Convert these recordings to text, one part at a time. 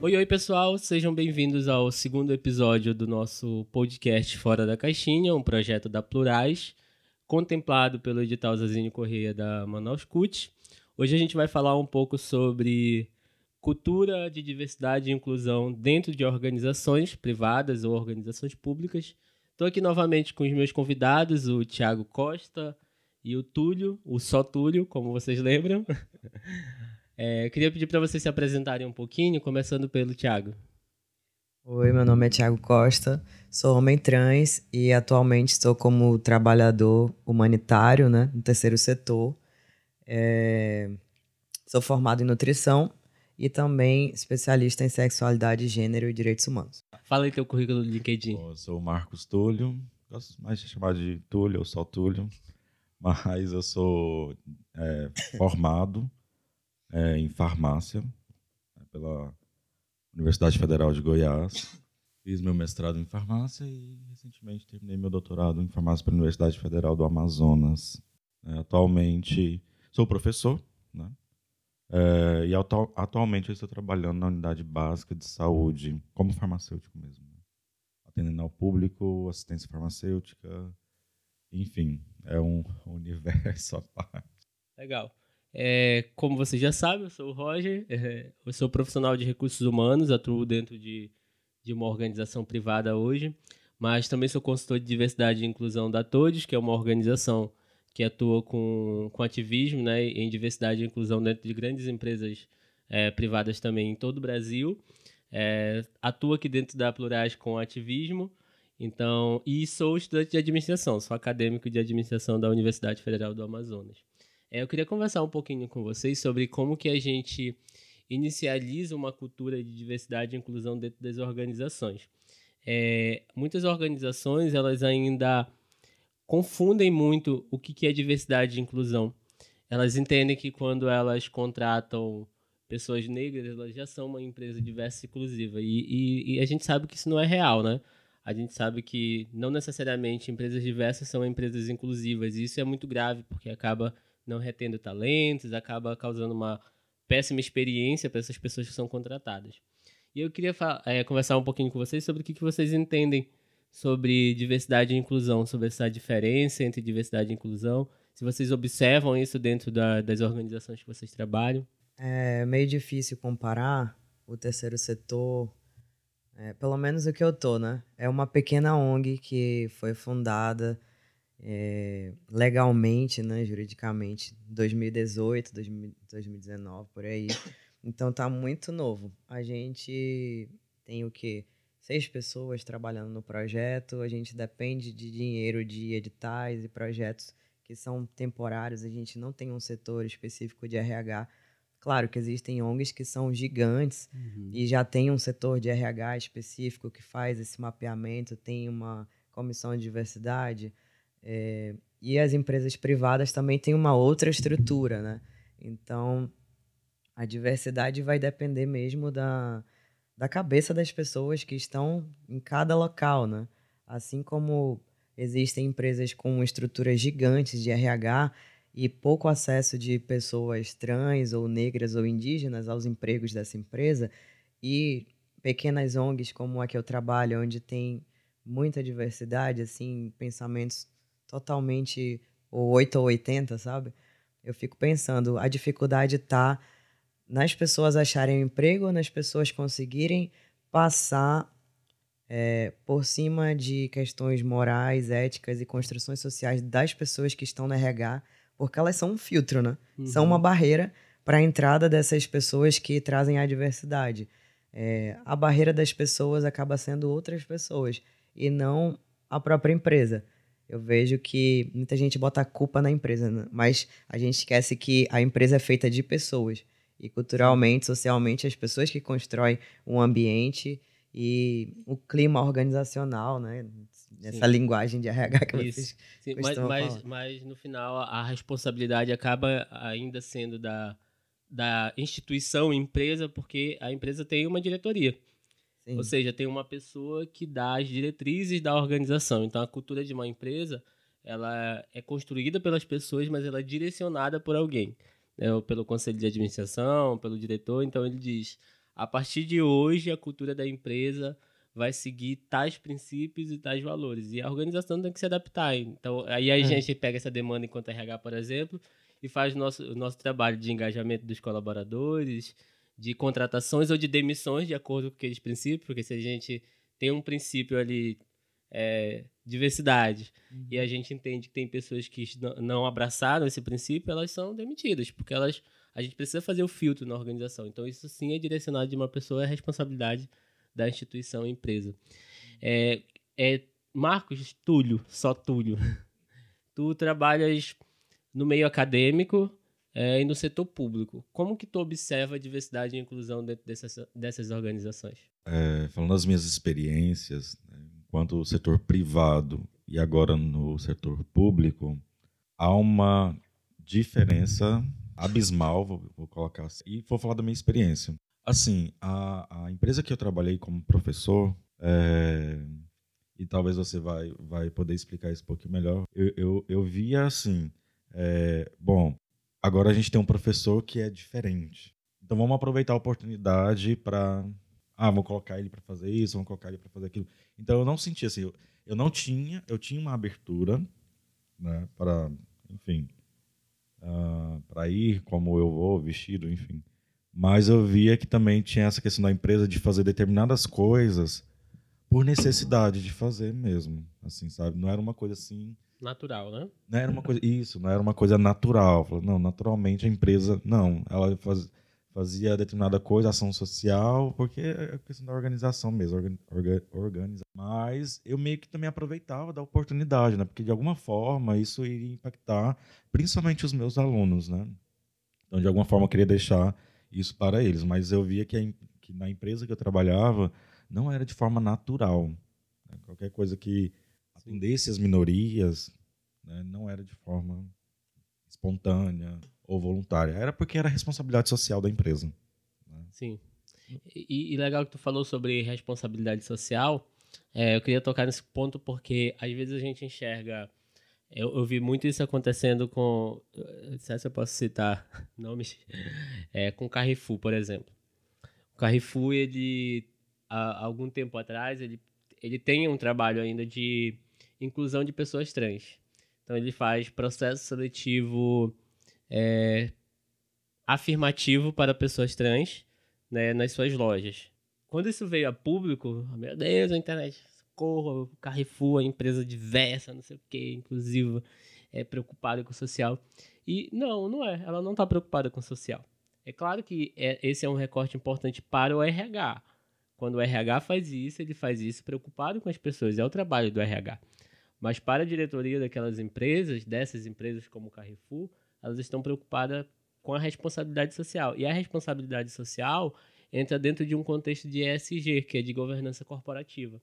Oi, oi, pessoal, sejam bem-vindos ao segundo episódio do nosso podcast Fora da Caixinha, um projeto da Plurais, contemplado pelo edital Zazinho Correia da Manaus CUT. Hoje a gente vai falar um pouco sobre cultura de diversidade e inclusão dentro de organizações privadas ou organizações públicas. Estou aqui novamente com os meus convidados, o Tiago Costa e o Túlio, o só Túlio, como vocês lembram. É, queria pedir para vocês se apresentarem um pouquinho, começando pelo Tiago. Oi, meu nome é Tiago Costa, sou homem trans e atualmente estou como trabalhador humanitário né, no terceiro setor. É, sou formado em nutrição e também especialista em sexualidade, gênero e direitos humanos. Fala aí teu currículo do LinkedIn. Eu sou o Marcos Túlio, gosto mais de chamar de Túlio ou só Túlio, mas eu sou é, formado é, em farmácia né, pela Universidade Federal de Goiás. Fiz meu mestrado em farmácia e recentemente terminei meu doutorado em farmácia pela Universidade Federal do Amazonas. É, atualmente sou professor, né? É, e atu atualmente eu estou trabalhando na unidade básica de saúde como farmacêutico mesmo, né? atendendo ao público, assistência farmacêutica, enfim, é um universo à parte. Legal. É, como você já sabe, eu sou o Roger, é, eu sou profissional de recursos humanos, atuo dentro de, de uma organização privada hoje, mas também sou consultor de diversidade e inclusão da Todes, que é uma organização que atua com, com ativismo né, em diversidade e inclusão dentro de grandes empresas é, privadas também em todo o Brasil. É, atua aqui dentro da Plurais com ativismo, então, e sou estudante de administração, sou acadêmico de administração da Universidade Federal do Amazonas. É, eu queria conversar um pouquinho com vocês sobre como que a gente inicializa uma cultura de diversidade e inclusão dentro das organizações. É, muitas organizações elas ainda confundem muito o que, que é diversidade e inclusão. Elas entendem que quando elas contratam pessoas negras, elas já são uma empresa diversa e inclusiva. E, e, e, a gente sabe que isso não é real, né? A gente sabe que não necessariamente empresas diversas são empresas inclusivas. E isso é muito grave, porque acaba não retendo talentos, acaba causando uma péssima experiência para essas pessoas que são contratadas. E eu queria é, conversar um pouquinho com vocês sobre o que, que vocês entendem sobre diversidade e inclusão, sobre essa diferença entre diversidade e inclusão, se vocês observam isso dentro da, das organizações que vocês trabalham. É meio difícil comparar o terceiro setor, é, pelo menos o que eu tô, né? É uma pequena ONG que foi fundada é, legalmente, né, juridicamente, 2018, 2019, por aí. Então tá muito novo. A gente tem o quê? Seis pessoas trabalhando no projeto, a gente depende de dinheiro de editais e projetos que são temporários, a gente não tem um setor específico de RH. Claro que existem ONGs que são gigantes uhum. e já tem um setor de RH específico que faz esse mapeamento, tem uma comissão de diversidade, é, e as empresas privadas também têm uma outra estrutura, né? Então, a diversidade vai depender mesmo da, da cabeça das pessoas que estão em cada local, né? Assim como existem empresas com estruturas gigantes de RH e pouco acesso de pessoas trans ou negras ou indígenas aos empregos dessa empresa e pequenas ONGs como a que eu trabalho, onde tem muita diversidade, assim, pensamentos totalmente ou 8 ou 80, sabe? Eu fico pensando, a dificuldade está nas pessoas acharem um emprego ou nas pessoas conseguirem passar é, por cima de questões morais, éticas e construções sociais das pessoas que estão na RH, porque elas são um filtro, né? Uhum. São uma barreira para a entrada dessas pessoas que trazem a diversidade. É, a barreira das pessoas acaba sendo outras pessoas e não a própria empresa eu vejo que muita gente bota a culpa na empresa, né? mas a gente esquece que a empresa é feita de pessoas. E culturalmente, socialmente, as pessoas que constroem um ambiente e o clima organizacional, né? Essa Sim. linguagem de RH que Isso. vocês Sim, mas, mas, mas, no final a responsabilidade acaba ainda sendo da, da instituição, empresa, porque a empresa tem uma diretoria. Sim. Ou seja, tem uma pessoa que dá as diretrizes da organização. Então, a cultura de uma empresa ela é construída pelas pessoas, mas ela é direcionada por alguém. Né? Pelo conselho de administração, pelo diretor. Então, ele diz, a partir de hoje, a cultura da empresa vai seguir tais princípios e tais valores. E a organização tem que se adaptar. Então, aí a é. gente pega essa demanda enquanto RH, por exemplo, e faz o nosso, o nosso trabalho de engajamento dos colaboradores, de contratações ou de demissões de acordo com aqueles princípios, porque se a gente tem um princípio ali, é, diversidade, uhum. e a gente entende que tem pessoas que não abraçaram esse princípio, elas são demitidas, porque elas a gente precisa fazer o filtro na organização. Então, isso sim é direcionado de uma pessoa, é responsabilidade da instituição empresa. É, é, Marcos, Túlio, só Túlio. Tu trabalhas no meio acadêmico é, e no setor público. Como que tu observa a diversidade e inclusão dentro dessas, dessas organizações? É, falando das minhas experiências, né, enquanto setor privado e agora no setor público, há uma diferença abismal, vou, vou colocar assim, e vou falar da minha experiência. Assim, a, a empresa que eu trabalhei como professor, é, e talvez você vai, vai poder explicar isso um pouquinho melhor, eu, eu, eu via assim, é, bom, agora a gente tem um professor que é diferente. Então vamos aproveitar a oportunidade para ah, vou colocar ele para fazer isso, vamos colocar ele para fazer aquilo. Então eu não sentia assim, eu, eu não tinha, eu tinha uma abertura, né, para, enfim, uh, ah, para ir como eu vou, vestido, enfim. Mas eu via que também tinha essa questão da empresa de fazer determinadas coisas por necessidade de fazer mesmo, assim, sabe? Não era uma coisa assim natural, né? Não era uma coisa isso, não era uma coisa natural. Não, naturalmente a empresa não, ela faz, fazia determinada coisa, ação social, porque é questão da organização mesmo, orga, orga, organiza. Mas eu meio que também aproveitava da oportunidade, né? Porque de alguma forma isso iria impactar principalmente os meus alunos, né? Então de alguma forma eu queria deixar isso para eles. Mas eu via que, a, que na empresa que eu trabalhava não era de forma natural. Né? Qualquer coisa que atendesse as minorias né, não era de forma espontânea ou voluntária. Era porque era responsabilidade social da empresa. Né? Sim. E, e, legal que tu falou sobre responsabilidade social. É, eu queria tocar nesse ponto porque às vezes a gente enxerga eu, eu, vi muito isso acontecendo com. Não sei se eu posso citar nomes. É, com o Carrefour, por exemplo. O Carrefour, ele. Há algum tempo atrás, ele, ele tem um trabalho ainda de inclusão de pessoas trans. Então, ele faz processo seletivo é, afirmativo para pessoas trans né, nas suas lojas. Quando isso veio a público, meu Deus, a internet socorro, Carrefour, a empresa diversa, não sei o que, inclusiva, é preocupada com o social. E não, não é. Ela não está preocupada com o social. É claro que é, esse é um recorte importante para o RH. Quando o RH faz isso, ele faz isso preocupado com as pessoas. É o trabalho do RH. Mas para a diretoria daquelas empresas, dessas empresas como o Carrefour, elas estão preocupadas com a responsabilidade social. E a responsabilidade social entra dentro de um contexto de ESG, que é de governança corporativa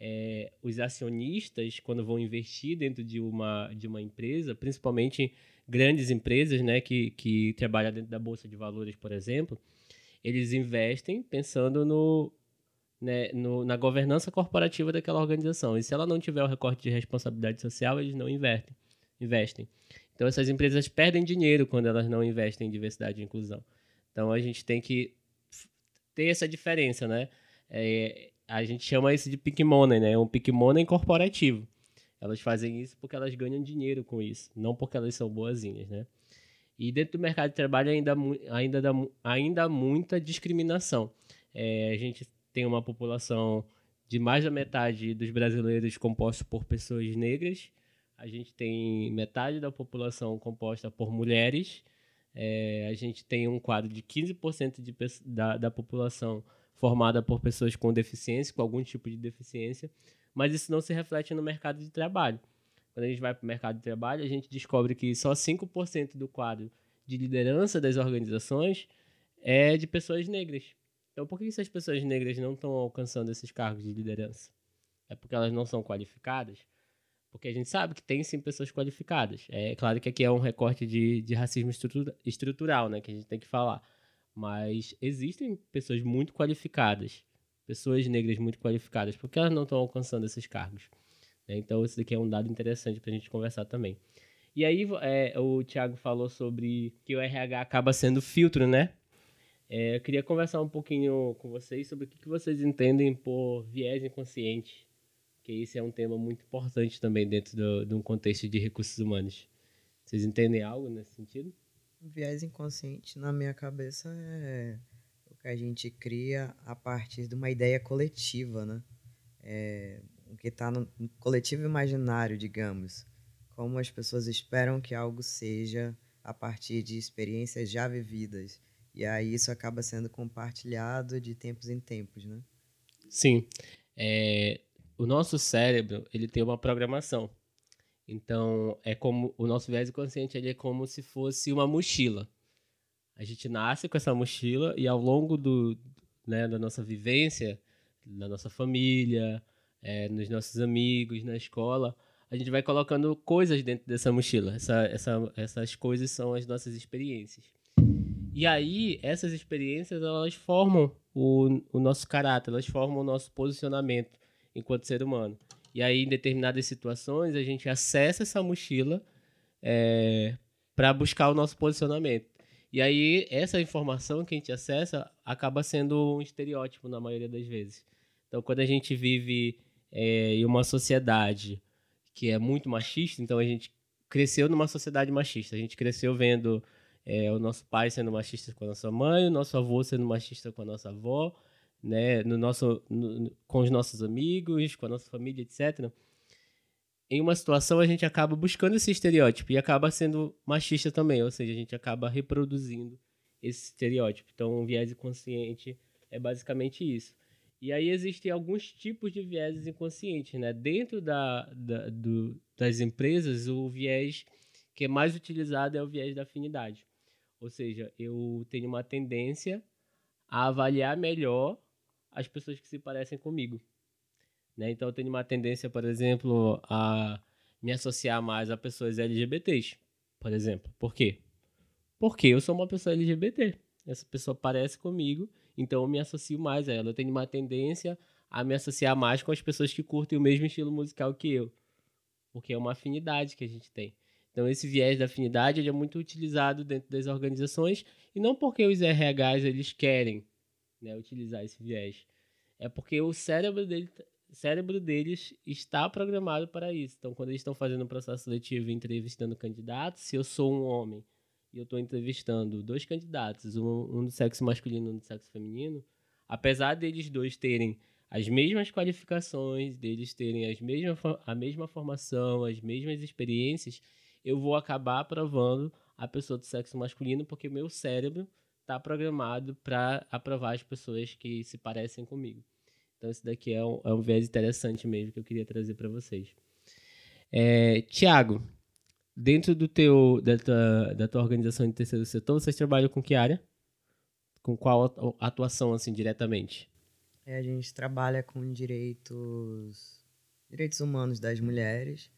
é, os acionistas, quando vão investir dentro de uma, de uma empresa, principalmente grandes empresas né, que, que trabalham dentro da Bolsa de Valores, por exemplo, eles investem pensando no, né, no, na governança corporativa daquela organização. E se ela não tiver o recorte de responsabilidade social, eles não investem. investem. Então, essas empresas perdem dinheiro quando elas não investem em diversidade e inclusão. Então, a gente tem que ter essa diferença, né? É, a gente chama isso de pick money, né? Um pick money corporativo. Elas fazem isso porque elas ganham dinheiro com isso, não porque elas são boazinhas, né? E dentro do mercado de trabalho ainda, ainda, ainda há muita discriminação. É, a gente tem uma população de mais da metade dos brasileiros composta por pessoas negras. A gente tem metade da população composta por mulheres. É, a gente tem um quadro de 15% de, da, da população formada por pessoas com deficiência, com algum tipo de deficiência, mas isso não se reflete no mercado de trabalho. Quando a gente vai para o mercado de trabalho, a gente descobre que só 5% do quadro de liderança das organizações é de pessoas negras. Então, por que essas pessoas negras não estão alcançando esses cargos de liderança? É porque elas não são qualificadas? Porque a gente sabe que tem sim pessoas qualificadas. É claro que aqui é um recorte de, de racismo estrutural, né, que a gente tem que falar. Mas existem pessoas muito qualificadas, pessoas negras muito qualificadas, porque elas não estão alcançando esses cargos. Né? Então, esse daqui é um dado interessante para a gente conversar também. E aí, é, o Thiago falou sobre que o RH acaba sendo filtro, né? É, eu queria conversar um pouquinho com vocês sobre o que, vocês entendem por viés inconsciente, que esse é um tema muito importante também dentro do, de um contexto de recursos humanos. Vocês entendem algo nesse sentido? Viés inconsciente, na minha cabeça, é o que a gente cria a partir de uma ideia coletiva, né? É, o que está no coletivo imaginário, digamos. Como as pessoas esperam que algo seja a partir de experiências já vividas. E aí isso acaba sendo compartilhado de tempos em tempos, né? Sim. É, o nosso cérebro, ele tem uma programação. Então, é como o nosso viés inconsciente ele é como se fosse uma mochila. A gente nasce com essa mochila e ao longo do, né, da nossa vivência, na nossa família, é, nos nossos amigos, na escola, a gente vai colocando coisas dentro dessa mochila. Essa, essa, essas coisas são as nossas experiências. E aí, essas experiências, elas formam o, o nosso caráter, elas formam o nosso posicionamento enquanto ser humano. E aí, em determinadas situações, a gente acessa essa mochila é, para buscar o nosso posicionamento. E aí, essa informação que a gente acessa acaba sendo um estereótipo na maioria das vezes. Então, quando a gente vive é, em uma sociedade que é muito machista, então a gente cresceu numa sociedade machista. A gente cresceu vendo é, o nosso pai sendo machista com a nossa mãe, o nosso avô sendo machista com a nossa avó, né, no nosso, no, com os nossos amigos, com a nossa família, etc. Em uma situação a gente acaba buscando esse estereótipo e acaba sendo machista também, ou seja, a gente acaba reproduzindo esse estereótipo. Então, o viés inconsciente é basicamente isso. E aí existem alguns tipos de viéses inconscientes, né? Dentro da, da do, das empresas, o viés que é mais utilizado é o viés da afinidade. Ou seja, eu tenho uma tendência a avaliar melhor as pessoas que se parecem comigo. Né? Então, eu tenho uma tendência, por exemplo, a me associar mais a pessoas LGBTs, por exemplo. Por quê? Porque eu sou uma pessoa LGBT. Essa pessoa parece comigo, então eu me associo mais a ela. Eu tenho uma tendência a me associar mais com as pessoas que curtem o mesmo estilo musical que eu. Porque é uma afinidade que a gente tem. Então, esse viés da afinidade é muito utilizado dentro das organizações, e não porque os RHs eles querem né, utilizar esse viés. É porque o cérebro, dele, cérebro deles está programado para isso. Então, quando eles estão fazendo um processo seletivo e entrevistando candidatos, se eu sou um homem e eu estou entrevistando dois candidatos, um, um do sexo masculino e um do sexo feminino, apesar deles dois terem as mesmas qualificações, deles terem as mesma, a mesma formação, as mesmas experiências, eu vou acabar aprovando a pessoa do sexo masculino porque meu cérebro está programado para aprovar as pessoas que se parecem comigo. Então, isso daqui é um, é um viés interessante mesmo que eu queria trazer para vocês. É, Tiago, dentro do teu, da, tua, da tua organização de terceiro setor, vocês trabalham com que área? Com qual atuação, assim, diretamente? É, a gente trabalha com direitos, direitos humanos das mulheres,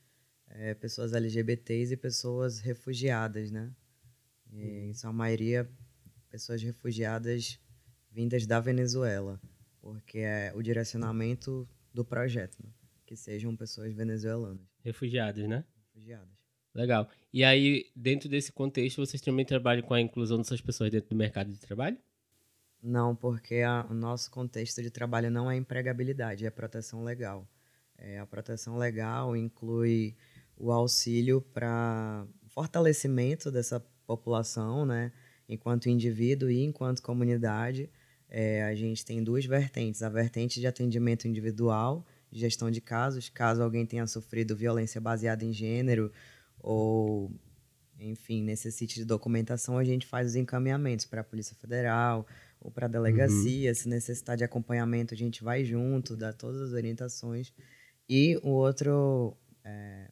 é, pessoas LGBTs e pessoas refugiadas, né? E, em sua maioria, pessoas refugiadas vindas da Venezuela, porque é o direcionamento do projeto, né? que sejam pessoas venezuelanas. Refugiadas, né? Refugiadas. Legal. E aí, dentro desse contexto, vocês também trabalham com a inclusão dessas pessoas dentro do mercado de trabalho? Não, porque a, o nosso contexto de trabalho não é empregabilidade, é proteção legal. É, a proteção legal inclui o auxílio para fortalecimento dessa população, né? enquanto indivíduo e enquanto comunidade, é, a gente tem duas vertentes. A vertente de atendimento individual, gestão de casos, caso alguém tenha sofrido violência baseada em gênero ou, enfim, necessite de documentação, a gente faz os encaminhamentos para a Polícia Federal ou para a delegacia. Uhum. Se necessitar de acompanhamento, a gente vai junto, dá todas as orientações. E o outro, é,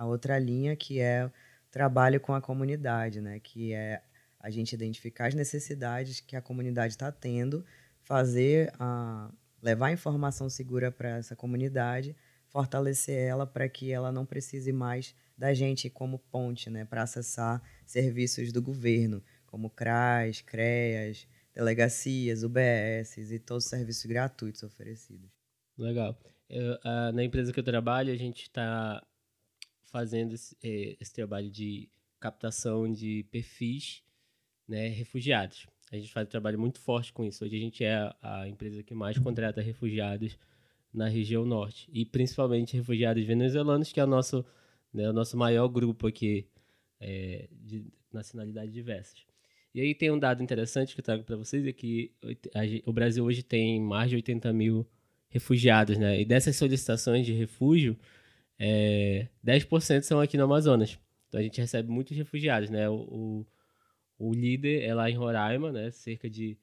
a outra linha que é trabalho com a comunidade, né? Que é a gente identificar as necessidades que a comunidade está tendo, fazer a levar informação segura para essa comunidade, fortalecer ela para que ela não precise mais da gente como ponte, né, para acessar serviços do governo, como CRAS, CREAS, delegacias, UBS e todos os serviços gratuitos oferecidos. Legal. Eu, uh, na empresa que eu trabalho, a gente está fazendo esse, eh, esse trabalho de captação de perfis né, refugiados. A gente faz um trabalho muito forte com isso. Hoje a gente é a empresa que mais contrata refugiados na região norte. E principalmente refugiados venezuelanos, que é o nosso, né, o nosso maior grupo aqui é, de nacionalidades diversas. E aí tem um dado interessante que eu trago para vocês, é que o Brasil hoje tem mais de 80 mil refugiados, né? E dessas solicitações de refúgio, é, 10% são aqui no Amazonas. Então a gente recebe muitos refugiados, né? O, o, o líder é lá em Roraima, né? Cerca de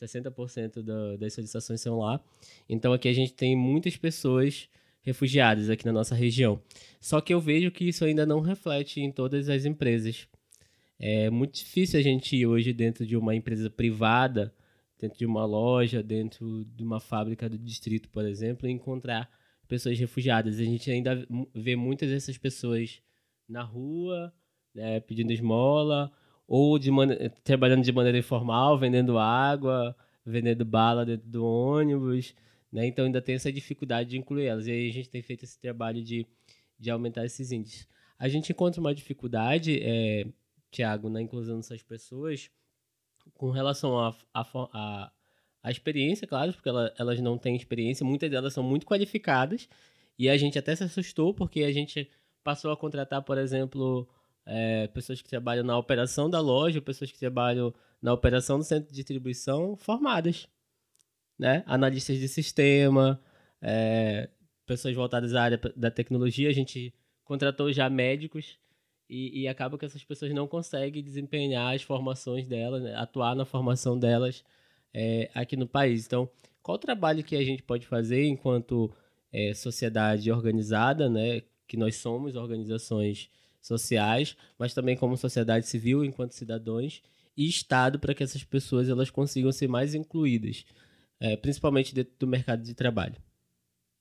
60% da, das solicitações são lá. Então aqui a gente tem muitas pessoas refugiadas aqui na nossa região. Só que eu vejo que isso ainda não reflete em todas as empresas. É muito difícil a gente ir hoje dentro de uma empresa privada, dentro de uma loja, dentro de uma fábrica do distrito, por exemplo, e encontrar pessoas refugiadas. A gente ainda vê muitas dessas pessoas na rua, né, pedindo esmola, ou de trabalhando de maneira informal, vendendo água, vendendo bala dentro do ônibus. Né? Então ainda tem essa dificuldade de incluir elas. E aí a gente tem feito esse trabalho de, de aumentar esses índices. A gente encontra uma dificuldade, é, Tiago, na inclusão dessas pessoas com relação à a, experiência, claro, porque ela, elas não têm experiência, muitas delas são muito qualificadas, e a gente até se assustou porque a gente passou a contratar, por exemplo, é, pessoas que trabalham na operação da loja, pessoas que trabalham na operação do centro de distribuição formadas, né? Analistas de sistema, é, pessoas voltadas à área da tecnologia, a gente contratou já médicos e, e, acaba que essas pessoas não conseguem desempenhar as formações delas, né? atuar na formação delas é, aqui no país. Então, qual o trabalho que a gente pode fazer enquanto é, sociedade organizada, né? Que nós somos organizações sociais, mas também como sociedade civil, enquanto cidadãos e Estado, para que essas pessoas elas consigam ser mais incluídas, é, principalmente dentro do mercado de trabalho.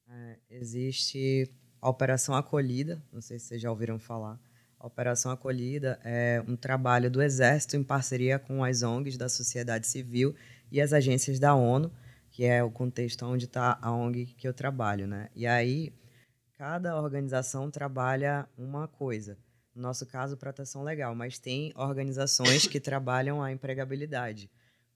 É, existe a Operação Acolhida, não sei se vocês já ouviram falar a Operação Acolhida é um trabalho do Exército em parceria com as ONGs da sociedade civil e as agências da ONU, que é o contexto onde está a ONG que eu trabalho, né? E aí, cada organização trabalha uma coisa. No nosso caso, proteção legal, mas tem organizações que trabalham a empregabilidade.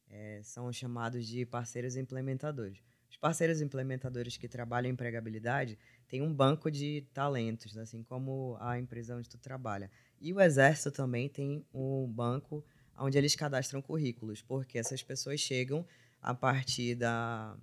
É, são chamados de parceiros implementadores. Os parceiros implementadores que trabalham em empregabilidade tem um banco de talentos, assim como a empresa onde tu trabalha. E o Exército também tem um banco onde eles cadastram currículos, porque essas pessoas chegam a partir da,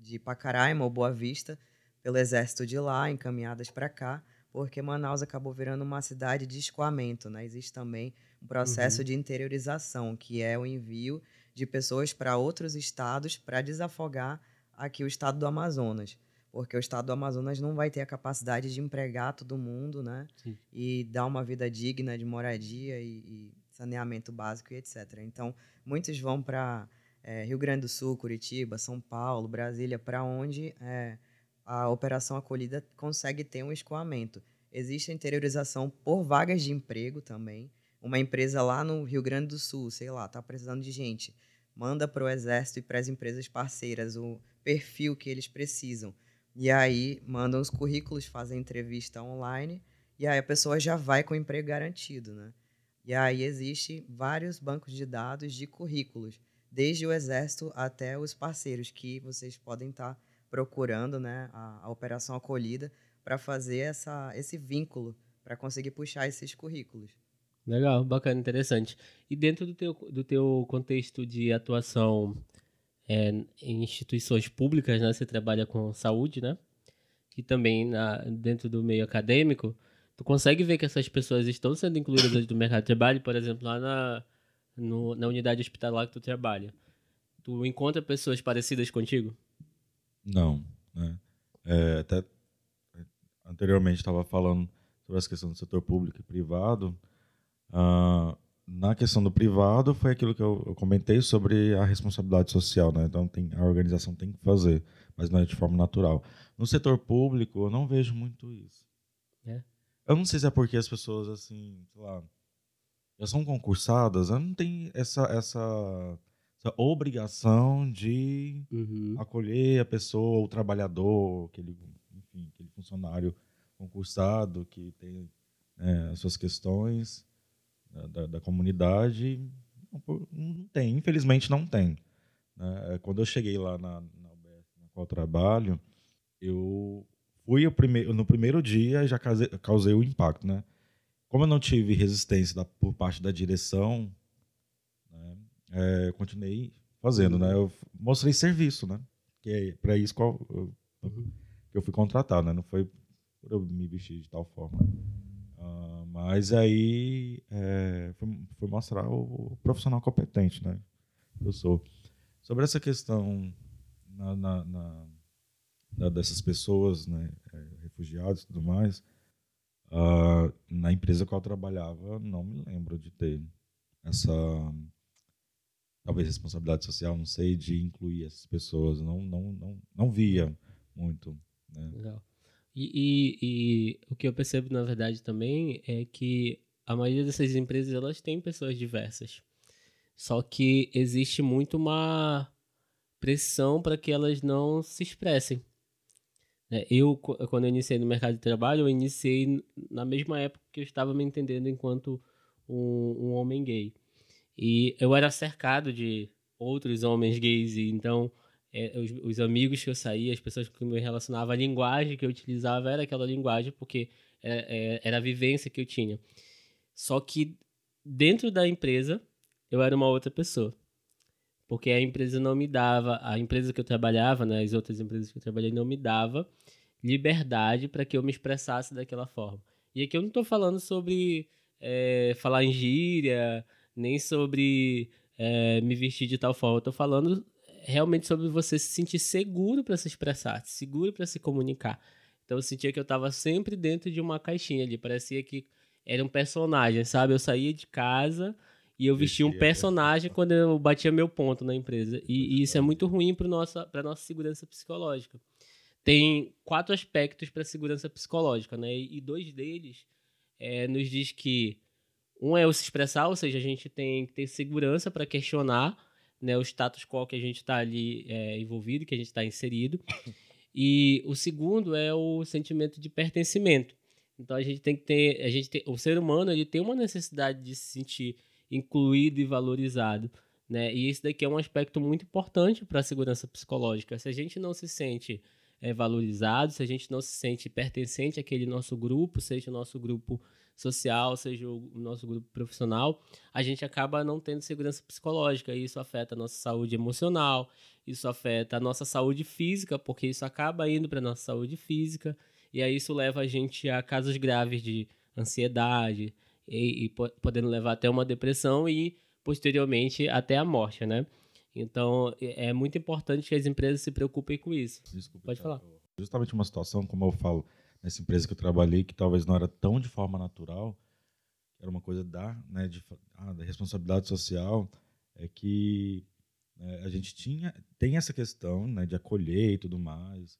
de Pacaraima ou Boa Vista, pelo Exército de lá, encaminhadas para cá, porque Manaus acabou virando uma cidade de escoamento. Né? Existe também um processo uhum. de interiorização, que é o envio de pessoas para outros estados para desafogar aqui o estado do Amazonas porque o estado do Amazonas não vai ter a capacidade de empregar todo mundo, né? Sim. E dar uma vida digna de moradia e, e saneamento básico e etc. Então, muitos vão para é, Rio Grande do Sul, Curitiba, São Paulo, Brasília, para onde é, a operação acolhida consegue ter um escoamento. Existe a interiorização por vagas de emprego também. Uma empresa lá no Rio Grande do Sul, sei lá, está precisando de gente, manda para o Exército e para as empresas parceiras o perfil que eles precisam e aí mandam os currículos, fazem entrevista online, e aí a pessoa já vai com o emprego garantido, né? E aí existe vários bancos de dados de currículos, desde o exército até os parceiros que vocês podem estar procurando, né, a, a operação acolhida para fazer essa, esse vínculo para conseguir puxar esses currículos. Legal, bacana, interessante. E dentro do teu, do teu contexto de atuação é, em instituições públicas, né? Você trabalha com saúde, né? Que também na, dentro do meio acadêmico, tu consegue ver que essas pessoas estão sendo incluídas do mercado de trabalho, por exemplo, lá na, no, na unidade hospitalar que tu trabalha. Tu encontra pessoas parecidas contigo? Não, né? É, até anteriormente estava falando sobre as questões do setor público e privado. Uh, na questão do privado foi aquilo que eu, eu, comentei sobre a responsabilidade social, né? Então tem, a organização tem que fazer, mas não é de forma natural. No setor público eu não vejo muito isso. Eu não sei se é porque as pessoas assim, sei lá, já são concursadas, não tem essa essa, essa obrigação de uhum. acolher a pessoa, o trabalhador, aquele, enfim, aquele funcionário concursado que tem é, as suas questões da, da, comunidade não tem, infelizmente não tem. Né? É, quando eu cheguei lá na, na UBS, na qual eu trabalho, eu fui primeiro, no primeiro dia já causei, causei o impacto, né? Como eu não tive resistência da, por parte da direção, né, é, eu continuei fazendo, né? Eu mostrei serviço, né? Que é para isso qual eu, que eu fui contratado, né? Não foi por eu me vestir de tal forma. Uh, mas aí é, foi, foi, mostrar o profissional competente, né? Eu sou. Sobre essa questão na, na, na, na dessas pessoas, né, é, refugiados e tudo mais, uh, na empresa que eu trabalhava, não me lembro de ter essa talvez responsabilidade social, não sei, de incluir essas pessoas. Não, não, não, não via muito. Né? Legal. E, e, e, o que eu percebo, na verdade, também é que a maioria dessas empresas elas têm pessoas diversas. Só que existe muito uma pressão para que elas não se expressem. Né? Eu, quando eu iniciei no mercado de trabalho, eu iniciei na mesma época que eu estava me entendendo enquanto um, um homem gay. E eu era cercado de outros homens gays, e então é, os, os, amigos que eu saía, as pessoas que me relacionava, a linguagem que eu utilizava era aquela linguagem, porque era, é, era a vivência que eu tinha. Só que dentro da empresa, eu era uma outra pessoa. Porque a empresa não me dava, a empresa que eu trabalhava, né, as outras empresas que eu trabalhei, não me dava liberdade para que eu me expressasse daquela forma. E aqui eu não estou falando sobre é, falar em gíria, nem sobre é, me vestir de tal forma. Eu tô falando realmente sobre você se sentir seguro para se expressar, seguro para se comunicar. Então eu sentia que eu estava sempre dentro de uma caixinha ali, parecia que era um personagem, sabe? Eu saía de casa e eu vestia um personagem quando eu batia meu ponto na empresa. E, e isso é muito ruim para nossa para nossa segurança psicológica. Tem quatro aspectos para segurança psicológica, né? E dois deles é, nos diz que um é o se expressar, ou seja, a gente tem que ter segurança para questionar né, o status quo que a gente está ali é, envolvido, que a gente está inserido. E o segundo é o sentimento de pertencimento. Então a gente tem que ter, a gente tem, o ser humano ele tem uma necessidade de se sentir incluído e valorizado, né? E isso daqui é um aspecto muito importante para a segurança psicológica. Se a gente não se sente é, valorizado, se a gente não se sente pertencente àquele nosso grupo, seja o nosso grupo social, seja o nosso grupo profissional, a gente acaba não tendo segurança psicológica. E isso afeta a nossa saúde emocional, isso afeta a nossa saúde física, porque isso acaba indo para a nossa saúde física. E aí isso leva a gente a casos graves de ansiedade, e, e podendo levar até uma depressão e, posteriormente, até a morte, né? Então, é muito importante que as empresas se preocupem com isso. Desculpa, Pode falar. Justamente uma situação, como eu falo, nessa empresa que eu trabalhei, que talvez não era tão de forma natural, era uma coisa da, né, de, ah, da responsabilidade social, é que né, a gente tinha tem essa questão né, de acolher e tudo mais,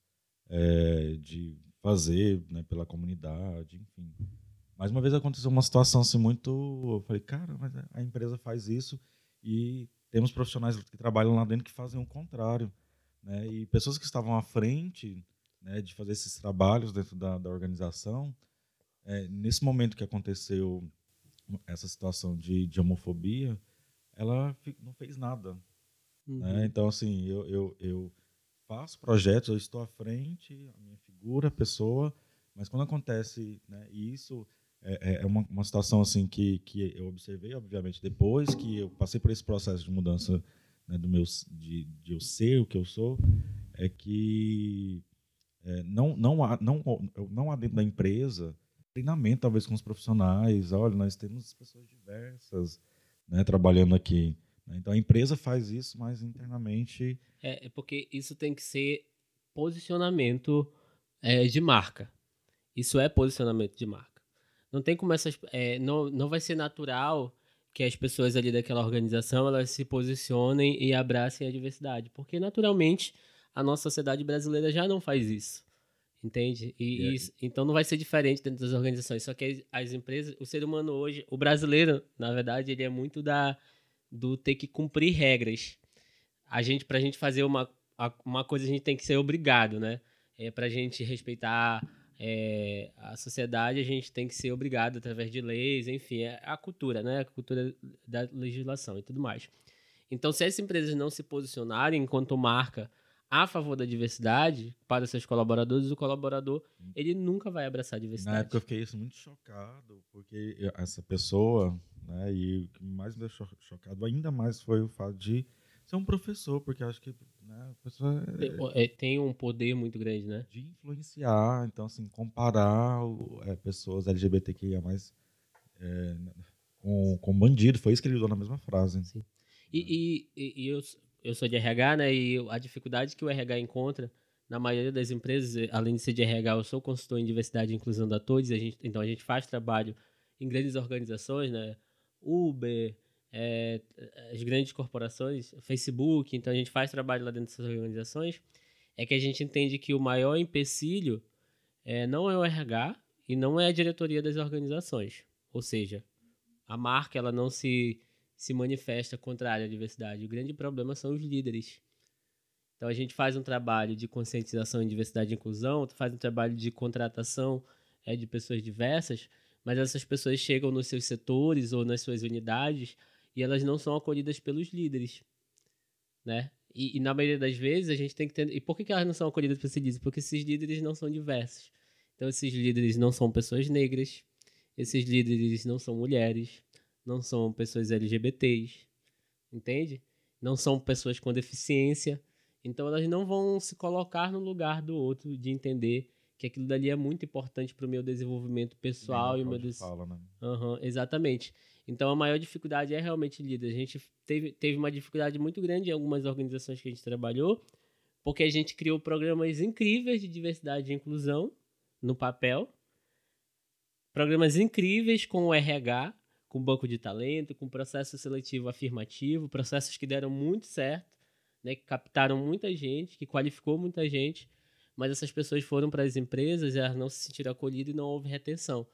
é, de fazer né, pela comunidade, enfim. Mais uma vez aconteceu uma situação assim muito, eu falei, cara, mas a empresa faz isso e temos profissionais que trabalham lá dentro que fazem o contrário, né? E pessoas que estavam à frente né, de fazer esses trabalhos dentro da, da organização, é, nesse momento que aconteceu essa situação de, de homofobia, ela não fez nada. Né? Uhum. Né? Então, assim, eu, eu, eu faço projetos, eu estou à frente, a minha figura, a pessoa, mas quando acontece né, isso, é, é, é uma, uma situação assim que, que eu observei, obviamente, depois que eu passei por esse processo de mudança né, do meu, de, de eu ser o que eu sou, é que é, não, não, há, não, não há dentro da empresa treinamento, talvez, com os profissionais. Olha, nós temos pessoas diversas né, trabalhando aqui. Né. Então, a empresa faz isso, mas internamente... É, é porque isso tem que ser posicionamento é, de marca. Isso é posicionamento de marca. Não tem como essas... É, não, não vai ser natural que as pessoas ali daquela organização elas se posicionem e abracem a diversidade. Porque, naturalmente a nossa sociedade brasileira já não faz isso. Entende? E, isso, então não vai ser diferente dentro das organizações. Só que as, as, empresas, o ser humano hoje, o brasileiro, na verdade, ele é muito da do ter que cumprir regras. A gente, pra gente fazer uma, uma coisa, a gente tem que ser obrigado, né? É pra gente respeitar é, a sociedade a gente tem que ser obrigado através de leis, enfim, é a cultura, né? A cultura da legislação e tudo mais. Então, se essas empresas não se posicionarem enquanto marca a favor da diversidade para seus colaboradores, o colaborador ele nunca vai abraçar a diversidade. Na época eu fiquei isso, muito chocado, porque essa pessoa, né, e o que mais me deixou chocado ainda mais foi o fato de ser um professor, porque acho que né, a pessoa é, é, tem um poder muito grande, né? De influenciar, então assim, comparar é, pessoas LGBTQIA+, é, com, com bandido, foi isso que ele usou na mesma frase. Sim. E, e, e eu, eu sou de RH, né? E a dificuldade que o RH encontra na maioria das empresas, eh, além de ser de RH, eu sou consultor em diversidade e inclusão da todos. A gente, então a gente faz trabalho em grandes organizações, né? Uber, é, as grandes corporações, Facebook. Então a gente faz trabalho lá dentro dessas organizações. É que a gente entende que o maior empecilho é, não é o RH e não é a diretoria das organizações. Ou seja, a marca ela não se se manifesta contrária à diversidade. O grande problema são os líderes. Então a gente faz um trabalho de conscientização em diversidade e inclusão, faz um trabalho de contratação é, de pessoas diversas, mas essas pessoas chegam nos seus setores ou nas suas unidades e elas não são acolhidas pelos líderes, né? E, e na maioria das vezes a gente tem que ter... E por que, que elas não são acolhidas por esses líderes? Porque esses líderes não são diversos. Então esses líderes não são pessoas negras, esses líderes não são mulheres, não são pessoas LGBTs, entende? Não são pessoas com deficiência. Então elas não vão se colocar no lugar do outro de entender que aquilo dali é muito importante para o meu desenvolvimento pessoal e o meu des... fala, né? uhum, exatamente. Então a maior dificuldade é realmente líder. A gente teve, teve uma dificuldade muito grande em algumas organizações que a gente trabalhou, porque a gente criou programas incríveis de diversidade e inclusão no papel, programas incríveis com o RH, com banco de talento, com processo seletivo afirmativo, processos que deram muito certo, né, que captaram muita gente, que qualificou muita gente, mas essas pessoas foram para as empresas elas não se sentiram acolhidas e não houve retenção.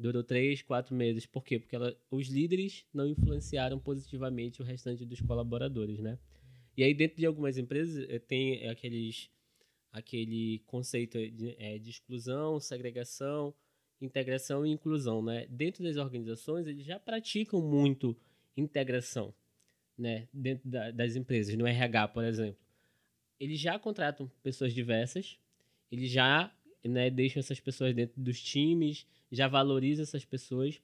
Durou três, quatro meses. Por quê? Porque ela, os líderes não influenciaram positivamente o restante dos colaboradores, né? E aí, dentro de algumas empresas, eh, tem aqueles, aquele conceito de, é, de exclusão, segregação, integração e inclusão, né? Dentro das organizações, eles já praticam muito integração, né? Dentro da, das empresas, no RH, por exemplo. Eles já contratam pessoas diversas, eles já né, deixam essas pessoas dentro dos times, já valorizam essas pessoas.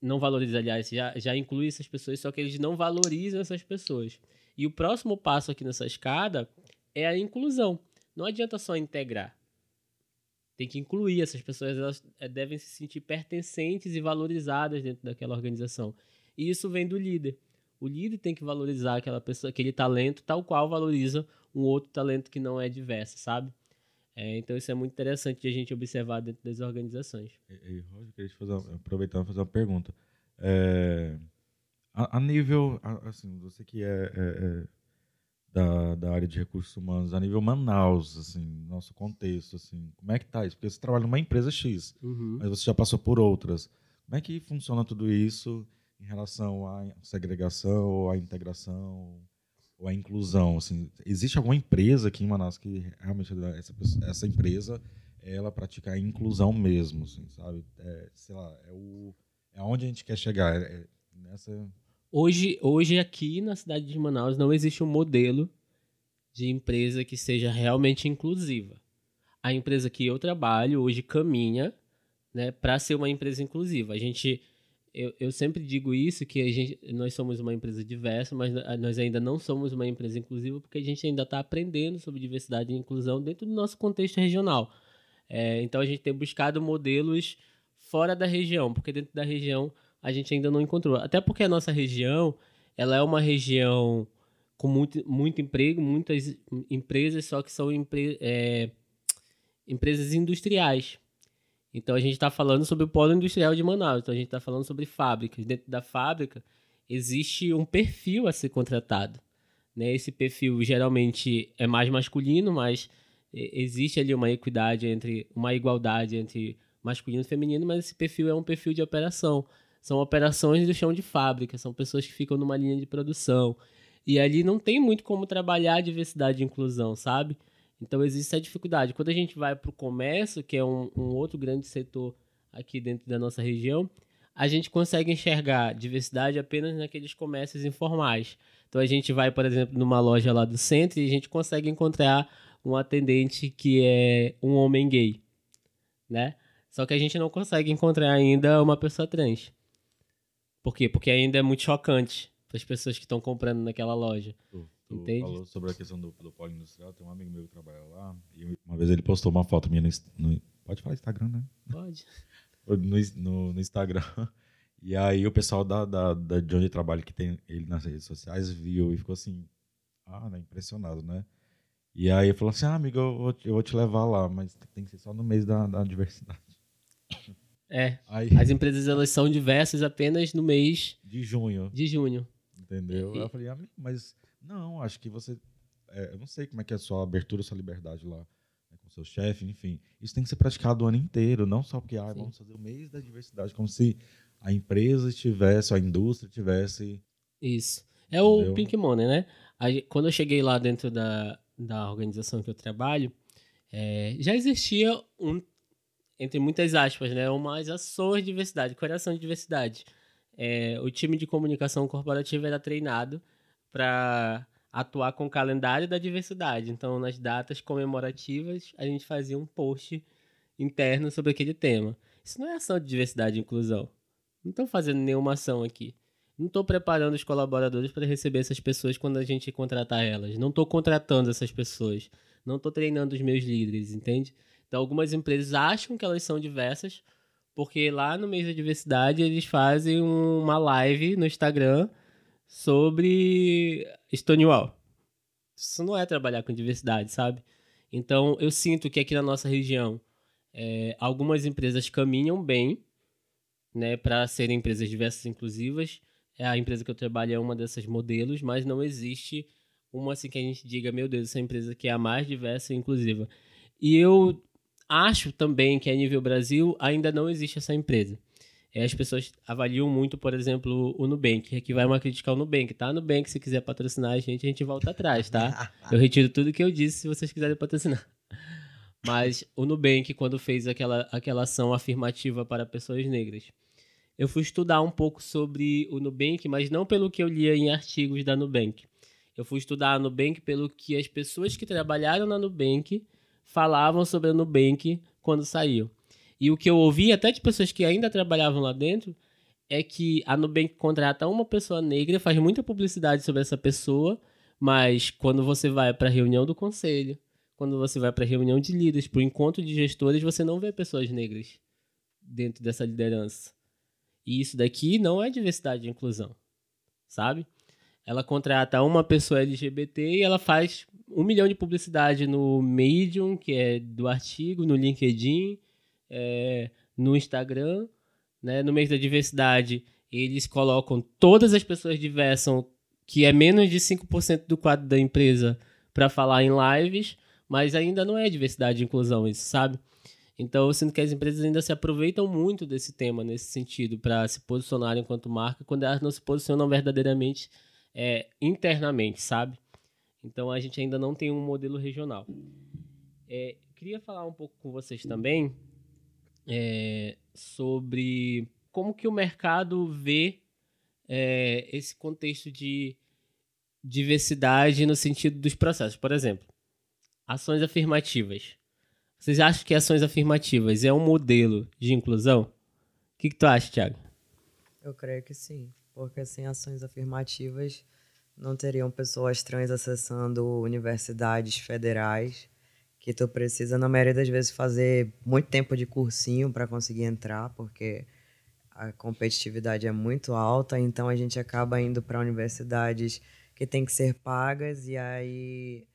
Não valoriza, aliás, já, já inclui essas pessoas, só que eles não valorizam essas pessoas. E o próximo passo aqui nessa escada é a inclusão. Não adianta só integrar tem que incluir essas pessoas, elas eh, devem se sentir pertencentes e valorizadas dentro daquela organização. E isso vem do líder. O líder tem que valorizar aquela pessoa, aquele talento, tal qual valoriza um outro talento que não é diverso, sabe? É, então isso é muito interessante de a gente observar dentro das organizações. E, e Roger, queria fazer, aproveitar e fazer uma pergunta. É, a, a, nível, assim, você que é, é, é da, da área de recursos humanos a nível Manaus, assim, nosso contexto, assim, como é que tá isso? Porque você trabalha numa empresa X, uhum. mas você já passou por outras. Como é que funciona tudo isso em relação à segregação, ou à integração, ou à inclusão? Assim, existe alguma empresa aqui em Manaus que realmente essa, essa empresa ela pratica a inclusão mesmo, assim, sabe? É, sei lá, é o é onde a gente quer chegar, é, é nessa Hoje, hoje aqui na cidade de Manaus não existe um modelo de empresa que seja realmente inclusiva. A empresa que eu trabalho hoje caminha né, para ser uma empresa inclusiva. A gente, eu, eu sempre digo isso, que a gente, nós somos uma empresa diversa, mas nós ainda não somos uma empresa inclusiva porque a gente ainda está aprendendo sobre diversidade e inclusão dentro do nosso contexto regional. É, então a gente tem buscado modelos fora da região, porque dentro da região a gente ainda não encontrou. Até porque a nossa região, ela é uma região com muito, muito emprego, muitas empresas, só que são empre, é, empresas industriais. Então a gente está falando sobre o polo industrial de Manaus. Então a gente está falando sobre fábricas. Dentro da fábrica existe um perfil a ser contratado. Né? Esse perfil geralmente é mais masculino, mas existe ali uma equidade entre uma igualdade entre masculino e feminino, mas esse perfil é um perfil de operação são operações do chão de fábrica, são pessoas que ficam numa linha de produção. E ali não tem muito como trabalhar a diversidade e inclusão, sabe? Então existe essa dificuldade. Quando a gente vai para o comércio, que é um, um outro grande setor aqui dentro da nossa região, a gente consegue enxergar diversidade apenas naqueles comércios informais. Então a gente vai, por exemplo, numa loja lá do centro e a gente consegue encontrar um atendente que é um homem gay, né? Só que a gente não consegue encontrar ainda uma pessoa trans. Por quê? Porque ainda é muito chocante para as pessoas que estão comprando naquela loja. Tu, tu Entende? falou sobre a questão do, do polo industrial. Tem um amigo meu que trabalha lá. E uma vez ele postou uma foto minha no, no- Pode falar Instagram, né? Pode. no, no, no Instagram. E aí o pessoal da, da, da, de onde eu trabalho, que tem ele nas redes sociais, viu e ficou assim, ah, né, impressionado, né? E aí falou assim, ah, amigo, eu vou, te- eu vou te levar lá, mas tem que ser só no mês da, da diversidade. É. Aí, As empresas elas são diversas apenas no mês de junho, de junho. entendeu? E- eu falei, amigo, mas não, acho que você, é, eu não sei como é que é a sua abertura, sua liberdade lá né, com seu chefe, enfim. Isso tem que ser praticado o ano inteiro, não só porque, ah, Sim. vamos fazer o mês da diversidade, como se a empresa tivesse, a indústria tivesse Isso. É o Entendeu? Pink Money, né? Quando eu cheguei lá dentro da, da organização que eu trabalho, é, já existia um, entre muitas aspas, né, umas ações de diversidade, coração de diversidade. É, o time de comunicação corporativa era treinado para atuar com o calendário da diversidade. Então, nas datas comemorativas, a gente fazia um post interno sobre aquele tema. Isso não é ação de diversidade e inclusão. Não estou fazendo nenhuma ação aqui. Não estou preparando os colaboradores para receber essas pessoas quando a gente contratar elas. Não estou contratando essas pessoas. Não estou treinando os meus líderes, entende? Então, algumas empresas acham que elas são diversas, porque lá no mês da diversidade eles fazem uma live no Instagram sobre Stonewall. Isso não é trabalhar com diversidade, sabe? Então, eu sinto que aqui na nossa região, é, algumas empresas caminham bem, né, para serem empresas diversas e inclusivas. É a empresa que eu trabalho é uma dessas modelos, mas não existe uma assim que a gente diga, meu Deus, essa empresa que é a mais diversa e inclusiva. E eu acho também que a nível Brasil ainda não existe essa empresa. É, as pessoas avaliam muito, por exemplo, o Nubank. Aqui vai uma crítica ao Nubank, tá? Nubank, se quiser patrocinar a gente, a gente volta atrás, tá? Eu retiro tudo que eu disse se vocês quiserem patrocinar. Mas o Nubank, quando fez aquela, aquela ação afirmativa para pessoas negras, eu fui estudar um pouco sobre o Nubank, mas não pelo que eu lia em artigos da Nubank. Eu fui estudar a Nubank pelo que as pessoas que trabalharam na Nubank falavam sobre a Nubank quando saiu. E o que eu ouvi até de pessoas que ainda trabalhavam lá dentro é que a Nubank contrata uma pessoa negra, faz muita publicidade sobre essa pessoa, mas quando você vai para a reunião do conselho, quando você vai para a reunião de líderes, para o encontro de gestores, você não vê pessoas negras dentro dessa liderança. E isso daqui não é diversidade e inclusão, sabe? Ela contrata uma pessoa LGBT e ela faz um milhão de publicidade no Medium, que é do artigo, no LinkedIn, é, no Instagram, né? No mês da diversidade, eles colocam todas as pessoas diversas, que é menos de 5% do quadro da empresa, para falar em lives, mas ainda não é diversidade e inclusão isso, sabe? Então, eu sinto que as empresas ainda se aproveitam muito desse tema, nesse sentido, para se posicionarem enquanto marca, quando elas não se posicionam verdadeiramente é, internamente, sabe? Então, a gente ainda não tem um modelo regional. É, queria falar um pouco com vocês também é, sobre como que o mercado vê é, esse contexto de diversidade no sentido dos processos. Por exemplo, ações afirmativas. Vocês acham que ações afirmativas é um modelo de inclusão? O que, que tu acha, Thiago? Eu creio que sim, porque sem ações afirmativas não teriam pessoas trans acessando universidades federais, que tu precisa, na maioria das vezes, fazer muito tempo de cursinho para conseguir entrar, porque a competitividade é muito alta, então a gente acaba indo para universidades que têm que ser pagas, e aí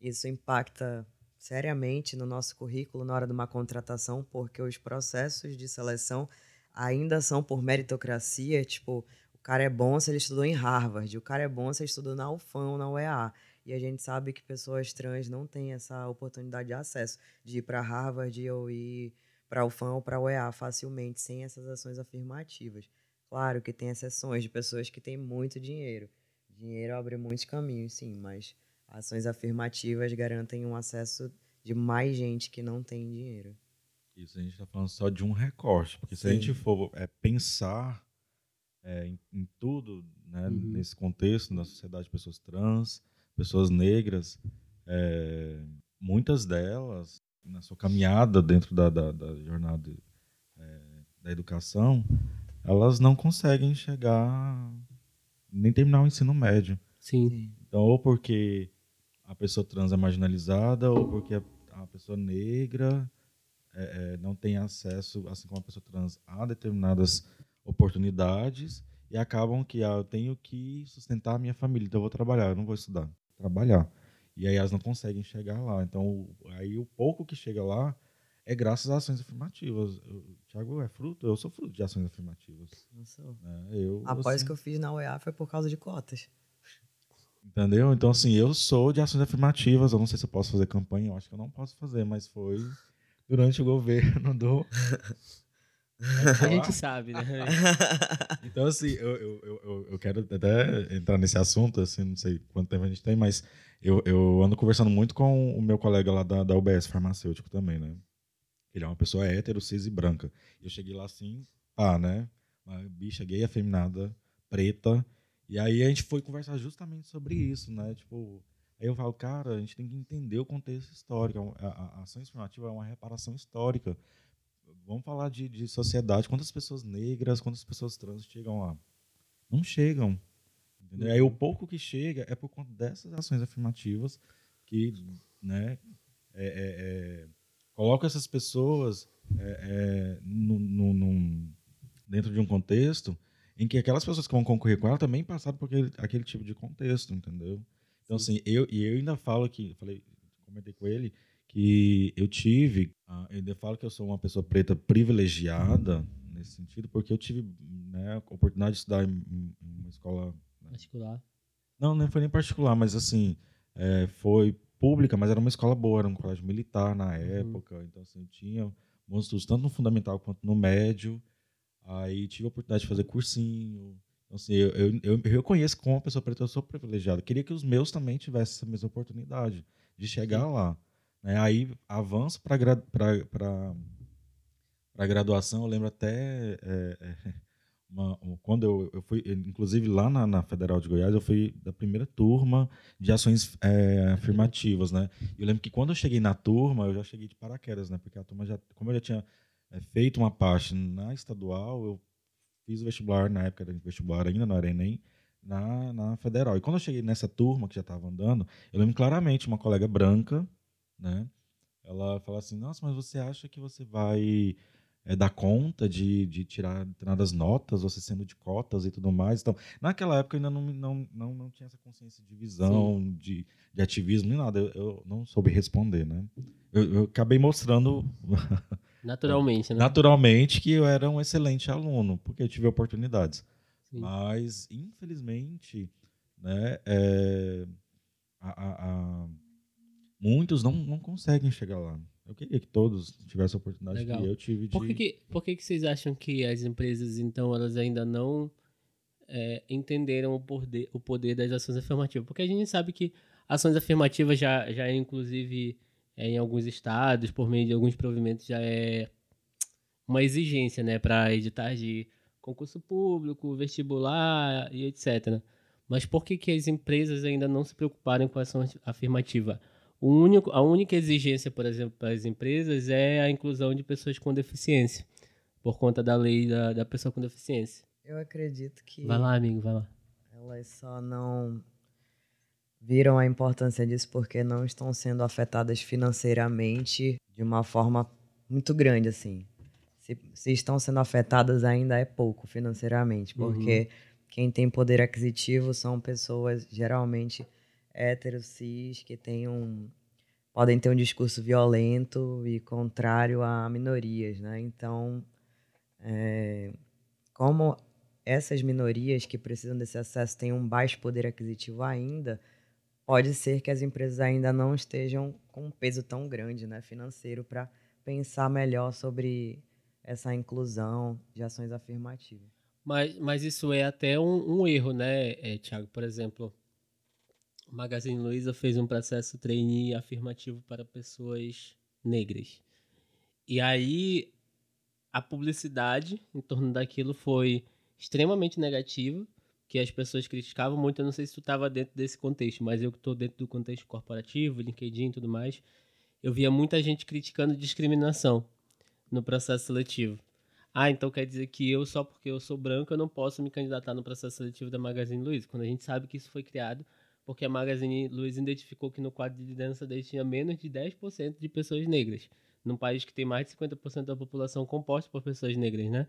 isso impacta seriamente no nosso currículo na hora de uma contratação, porque os processos de seleção ainda são por meritocracia, tipo, o cara é bom se ele estudou em Harvard, o cara é bom se ele estudou na UFAM ou na UEA. E a gente sabe que pessoas trans não têm essa oportunidade de acesso de ir para Harvard ou ir para UFAM ou para UEA facilmente, sem essas ações afirmativas. Claro que tem exceções de pessoas que têm muito dinheiro. Dinheiro abre muitos caminhos, sim, mas ações afirmativas garantem um acesso de mais gente que não tem dinheiro. Isso a gente está falando só de um recorte, porque Sim. se a gente for é, pensar é, em, em, tudo né, uhum. nesse contexto, na sociedade de pessoas trans, pessoas negras, é, muitas delas, na sua caminhada dentro da, da, da jornada é, da educação, elas não conseguem chegar nem terminar o ensino médio. Sim. Então, ou porque a pessoa trans é marginalizada, ou porque a, a pessoa negra é, é, não tem acesso, assim como a pessoa trans, a determinadas oportunidades e acabam que ah, eu tenho que sustentar a minha família, então eu vou trabalhar, eu não vou estudar, trabalhar. E aí elas não conseguem chegar lá. Então, aí o pouco que chega lá é graças às ações afirmativas. Eu, Tiago é fruto, eu sou fruto de ações afirmativas. Eu sou. É, eu, Após assim, que eu fiz na UEA foi por causa de cotas. Entendeu? Então, assim, eu sou de ações afirmativas. Eu não sei se eu posso fazer campanha, eu acho que eu não posso fazer, mas foi durante o governo do. A gente sabe, né? Então, assim, eu, eu, eu, eu quero até entrar nesse assunto, assim, não sei quanto tempo a gente tem, mas eu, eu ando conversando muito com o meu colega lá da, da UBS farmacêutico também, né? Ele é uma pessoa hétero, cis e branca. Eu cheguei lá assim, ah, né? Uma bicha gay, afeminada, preta. E aí a gente foi conversar justamente sobre isso, né? Tipo, aí eu falo, cara, a gente tem que entender o contexto histórico. A, a, a ação afirmativa é uma reparação histórica. Vamos falar de, de sociedade. Quantas pessoas negras, quantas pessoas trans chegam lá? Não chegam. Entendeu? Aí o pouco que chega é por conta dessas ações afirmativas que, né, é, é, é coloca essas pessoas é, é, no, no, no, dentro de um contexto em que aquelas pessoas que vão concorrer com ela também passaram por aquele, aquele tipo de contexto, entendeu? Então, assim, eu, e eu ainda falo que, falei, comentei com ele, que eu tive, uh, eu ainda falo que eu sou uma pessoa preta privilegiada nesse sentido, porque eu tive né, a oportunidade de estudar em, uma escola... Né? Particular? Não, não foi nem particular, mas assim, é, foi pública, mas era uma escola boa, era um colégio militar na uhum. época, uhum. então assim, tinha bons estudos tanto no fundamental quanto no médio. Aí tive a oportunidade de fazer cursinho. Então, assim, eu, eu, eu, eu reconheço como uma pessoa preta eu sou privilegiado. Queria que os meus também tivessem essa mesma oportunidade de chegar Sim. lá. Né? Aí avanço para a graduação, eu lembro até é, é, uma, quando eu, eu fui, inclusive lá na, na, Federal de Goiás, eu fui da primeira turma de ações é, afirmativas, né? Eu lembro que quando eu cheguei na turma, eu já cheguei de paraquedas, né? Porque a turma já, como eu já tinha é, feito uma parte na estadual, eu fiz o vestibular na época era vestibular ainda, não era Enem, na, na Federal. E quando eu cheguei nessa turma que já estava andando, eu lembro claramente uma colega branca, né? Ela falou assim: Nossa, mas você acha que você vai é, dar conta de, de tirar determinadas notas, você sendo de cotas e tudo mais. Então, naquela época eu ainda não, não, não, não tinha essa consciência de visão, de, de ativismo, nem nada. Eu, eu não soube responder, né? Eu, eu acabei mostrando. Naturalmente, né? Naturalmente que eu era um excelente aluno, porque eu tive oportunidades. Sim. Mas, infelizmente, né, é, a, a, a, muitos não, não conseguem chegar lá. Eu queria que todos tivessem a oportunidade Legal. que eu tive de... Por que, que, por que, que vocês acham que as empresas, então, elas ainda não é, entenderam o poder, o poder das ações afirmativas? Porque a gente sabe que ações afirmativas já, já é, inclusive, é, em alguns estados, por meio de alguns provimentos, já é uma exigência, né, para editar de concurso público, vestibular e etc. Mas por que, que as empresas ainda não se preocuparem com a ação afirmativa? O único, a única exigência, por exemplo, para as empresas é a inclusão de pessoas com deficiência, por conta da lei da, da pessoa com deficiência. Eu acredito que. Vai lá, amigo, vai lá. Elas só não viram a importância disso porque não estão sendo afetadas financeiramente de uma forma muito grande, assim. Se, se estão sendo afetadas, ainda é pouco financeiramente, porque uhum. quem tem poder aquisitivo são pessoas geralmente héteros, cis, que têm um, podem ter um discurso violento e contrário a minorias, né? Então, é, como essas minorias que precisam desse acesso têm um baixo poder aquisitivo ainda, pode ser que as empresas ainda não estejam com um peso tão grande né, financeiro para pensar melhor sobre essa inclusão de ações afirmativas. Mas, mas isso é até um, um erro, né, é, Tiago? Por exemplo, o Magazine Luiza fez um processo trainee afirmativo para pessoas negras. E aí a publicidade em torno daquilo foi extremamente negativa, que as pessoas criticavam muito. Eu não sei se tu estava dentro desse contexto, mas eu que estou dentro do contexto corporativo, LinkedIn e tudo mais, eu via muita gente criticando discriminação no processo seletivo. Ah, então quer dizer que eu, só porque eu sou branco, eu não posso me candidatar no processo seletivo da Magazine Luiza, quando a gente sabe que isso foi criado porque a Magazine Luiza identificou que no quadro de liderança deles tinha menos de 10% de pessoas negras, num país que tem mais de 50% da população composta por pessoas negras, né?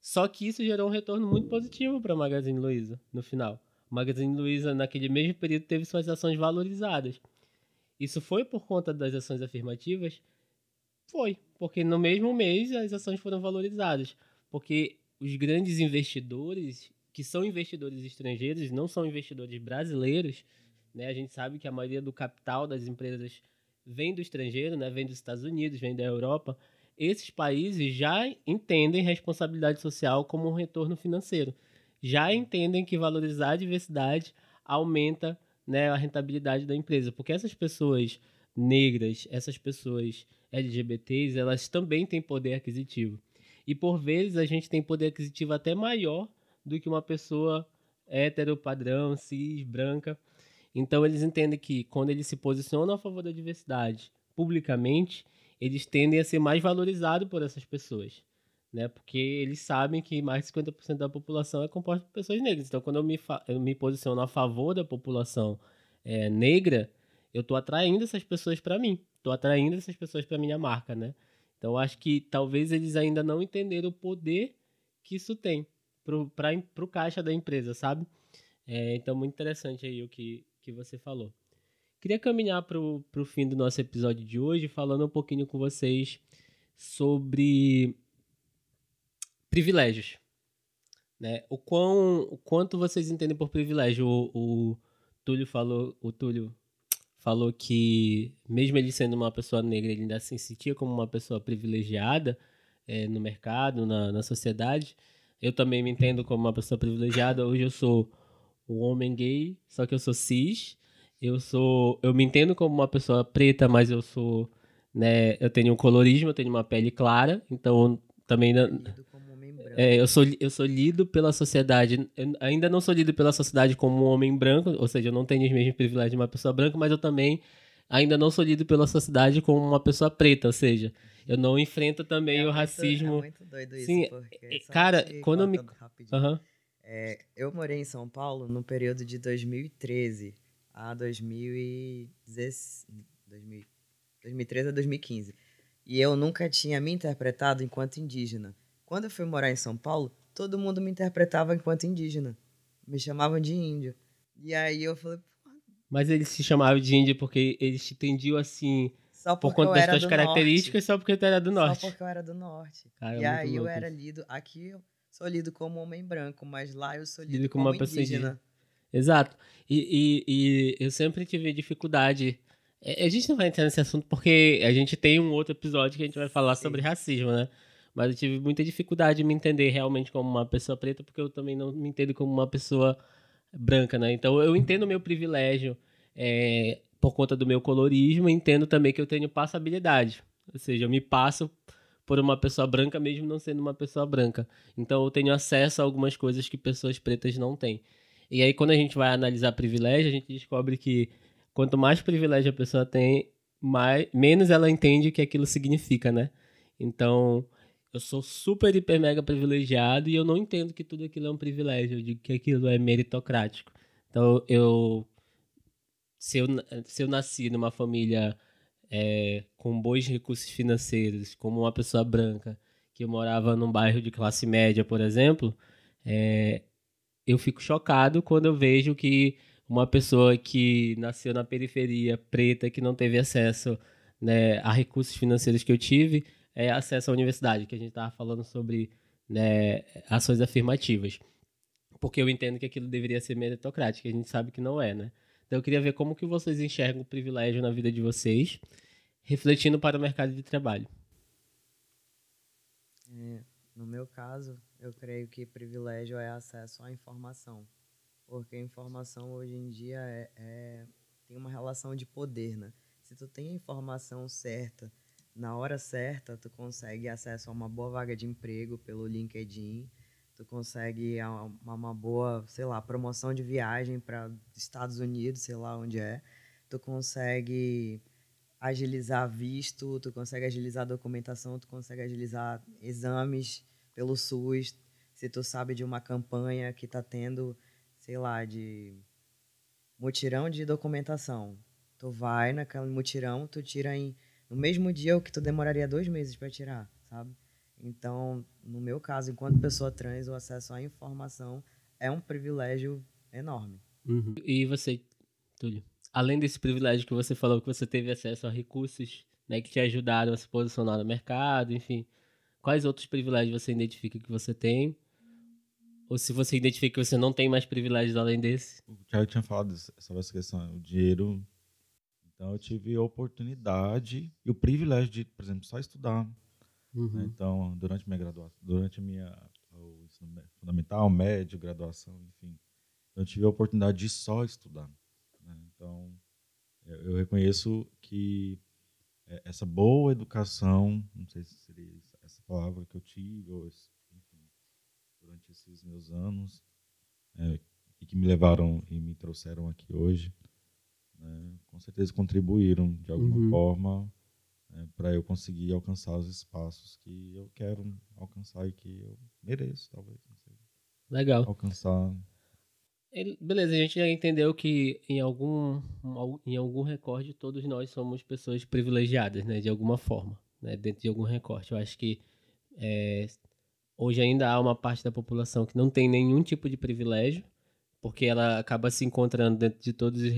Só que isso gerou um retorno muito positivo para a Magazine Luiza no final. A Magazine Luiza, naquele mesmo período, teve suas ações valorizadas. Isso foi por conta das ações afirmativas? Foi, porque no mesmo mês as ações foram valorizadas. Porque os grandes investidores que são investidores estrangeiros, não são investidores brasileiros, né? A gente sabe que a maioria do capital das empresas vem do estrangeiro, né? Vem dos Estados Unidos, vem da Europa. Esses países já entendem responsabilidade social como um retorno financeiro. Já entendem que valorizar a diversidade aumenta né, a rentabilidade da empresa. Porque essas pessoas negras, essas pessoas LGBTs, elas também têm poder aquisitivo. E por vezes a gente tem poder aquisitivo até maior do que uma pessoa hétero, padrão, cis, branca. Então eles entendem que quando eles se posicionam a favor da diversidade publicamente, eles tendem a ser mais valorizados por essas pessoas. Né? Porque eles sabem que mais de 50% da população é composta por pessoas negras. Então, quando eu me, eu me posiciono a favor da população é, negra, eu estou atraindo essas pessoas para mim. Estou atraindo essas pessoas para minha marca, né? Então, acho que talvez eles ainda não entenderam o poder que isso tem para o caixa da empresa, sabe? É, então, muito interessante aí o que, que você falou. Queria caminhar para o fim do nosso episódio de hoje, falando um pouquinho com vocês sobre privilégios. Né? O, quão, o quanto vocês entendem por privilégio? O, o Túlio falou, o Túlio falou que mesmo ele sendo uma pessoa negra, ele ainda se sentia como uma pessoa privilegiada é, no mercado, na, na sociedade. Eu também me entendo como uma pessoa privilegiada. Hoje eu sou um homem gay, só que eu sou cis. Eu sou, eu me entendo como uma pessoa preta, mas eu sou, né, eu tenho um colorismo, eu tenho uma pele clara, então também é, eu sou eu sou lido pela sociedade, eu ainda não sou lido pela sociedade como um homem branco, ou seja, eu não tenho os mesmos privilégios de uma pessoa branca, mas eu também ainda não sou lido pela sociedade como uma pessoa preta, ou seja, eu não enfrento também é o muito, racismo. É muito doido isso, Sim, é, cara, quando eu me. Uhum. É, eu morei em São Paulo no período de 2013 a 2016, 2013 a 2015. E eu nunca tinha me interpretado enquanto indígena. Quando eu fui morar em São Paulo, todo mundo me interpretava enquanto indígena. Me chamavam de índio. E aí eu falei. Mas eles se chamavam de índio porque eles te entendiam assim só por conta das suas características, norte. só porque tu era do norte. Só porque eu era do norte. Cara, e aí eu era lido. Aqui eu sou lido como homem branco, mas lá eu sou lido, lido como, como uma pessoa indígena. Exato. E, e, e, eu sempre tive dificuldade. É, a gente não vai entrar nesse assunto porque a gente tem um outro episódio que a gente vai falar Sim. sobre racismo, né? Mas eu tive muita dificuldade de me entender realmente como uma pessoa preta, porque eu também não me entendo como uma pessoa branca, né? Então eu entendo o meu privilégio. É, por conta do meu colorismo, entendo também que eu tenho passabilidade. Ou seja, eu me passo por uma pessoa branca mesmo não sendo uma pessoa branca. Então eu tenho acesso a algumas coisas que pessoas pretas não têm. E aí quando a gente vai analisar privilégio, a gente descobre que quanto mais privilégio a pessoa tem, mais, menos ela entende o que aquilo significa, né? Então, eu sou super, hiper, mega privilegiado e eu não entendo que tudo aquilo é um privilégio, eu digo que aquilo é meritocrático. Então, eu se eu, se eu nasci numa família é, com bons recursos financeiros, como uma pessoa branca, que morava num bairro de classe média, por exemplo, é, eu fico chocado quando eu vejo que uma pessoa que nasceu na periferia, preta, que não teve acesso né, a recursos financeiros que eu tive, é acesso à universidade, que a gente estava falando sobre né, ações afirmativas. Porque eu entendo que aquilo deveria ser meritocrático, a gente sabe que não é, né? Então eu queria ver como que vocês enxergam o privilégio na vida de vocês, refletindo para o mercado de trabalho. É, no meu caso, eu creio que privilégio é acesso à informação. Porque a informação hoje em dia é, relação de poder, né? Se tu tem a informação certa, na hora certa, tu consegue acesso a uma boa vaga de emprego pelo LinkedIn, tu consegue uma, uma boa, sei lá, promoção de viagem para Estados Unidos, sei lá onde é. Tu consegue agilizar visto, tu consegue agilizar documentação, tu consegue agilizar exames pelo SUS. Se tu sabe de uma campanha que está tendo, sei lá, de mutirão de documentação, tu vai naquele mutirão, tu tira em no mesmo dia o que tu demoraria dois meses para tirar, sabe? Então, no meu caso, enquanto pessoa trans, o acesso à informação é um privilégio enorme. Uhum. E você, Túlio? Além desse privilégio que você falou, que você teve acesso a recursos né, que te ajudaram a se posicionar no mercado, enfim, quais outros privilégios você identifica que você tem? Ou se você identifica que você não tem mais privilégios além desse? O Thiago tinha falado sobre essa questão, o dinheiro então eu tive a oportunidade e o privilégio de, por exemplo, só estudar. Né? Uhum. Né? Então, durante minha graduação, durante a minha o ensino fundamental, médio, graduação, enfim, eu tive a oportunidade de só estudar. Né? Então, eu reconheço que é, essa boa educação, não sei se seria essa palavra que eu tive, ou enfim, durante esses meus anos, é, e que me levaram e me trouxeram aqui hoje, né, com certeza contribuíram de alguma uhum. forma né, para eu conseguir alcançar os espaços que eu quero alcançar e que eu mereço, talvez. Legal. Alcançar. Beleza, a gente já entendeu que em algum, em algum recorte todos nós somos pessoas privilegiadas, né, de alguma forma, né, dentro de algum recorte. Eu acho que é, hoje ainda há uma parte da população que não tem nenhum tipo de privilégio, porque ela acaba se encontrando dentro de todos os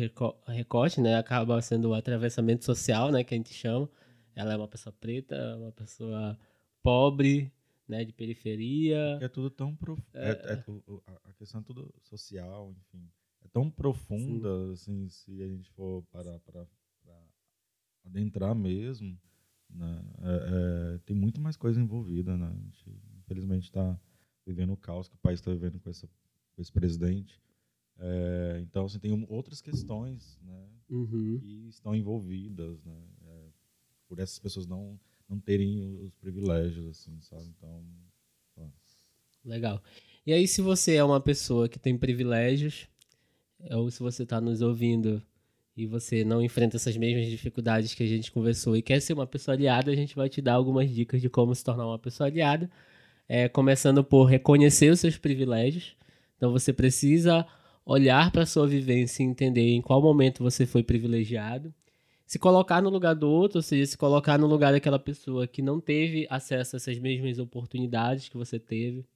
recortes, né? Acaba sendo o atravessamento social, né? Que a gente chama. Ela é uma pessoa preta, uma pessoa pobre, né? De periferia. É tudo tão profundo. É... É, é, a questão é tudo social, enfim. É tão profunda, Sim. assim, se a gente for parar para adentrar mesmo, né? É, é, tem muito mais coisa envolvida, né? A gente, infelizmente, está vivendo o caos que o país está vivendo com, essa, com esse presidente. É, então, assim, tem outras questões né, uhum. que estão envolvidas, né, é, por essas pessoas não, não terem os privilégios, assim, sabe? Então, ó. Legal. E aí, se você é uma pessoa que tem privilégios, ou se você está nos ouvindo e você não enfrenta essas mesmas dificuldades que a gente conversou e quer ser uma pessoa aliada, a gente vai te dar algumas dicas de como se tornar uma pessoa aliada. É, começando por reconhecer os seus privilégios. Então, você precisa olhar para sua vivência e entender em qual momento você foi privilegiado, se colocar no lugar do outro, ou seja, se colocar no lugar daquela pessoa que não teve acesso a essas mesmas oportunidades que você teve.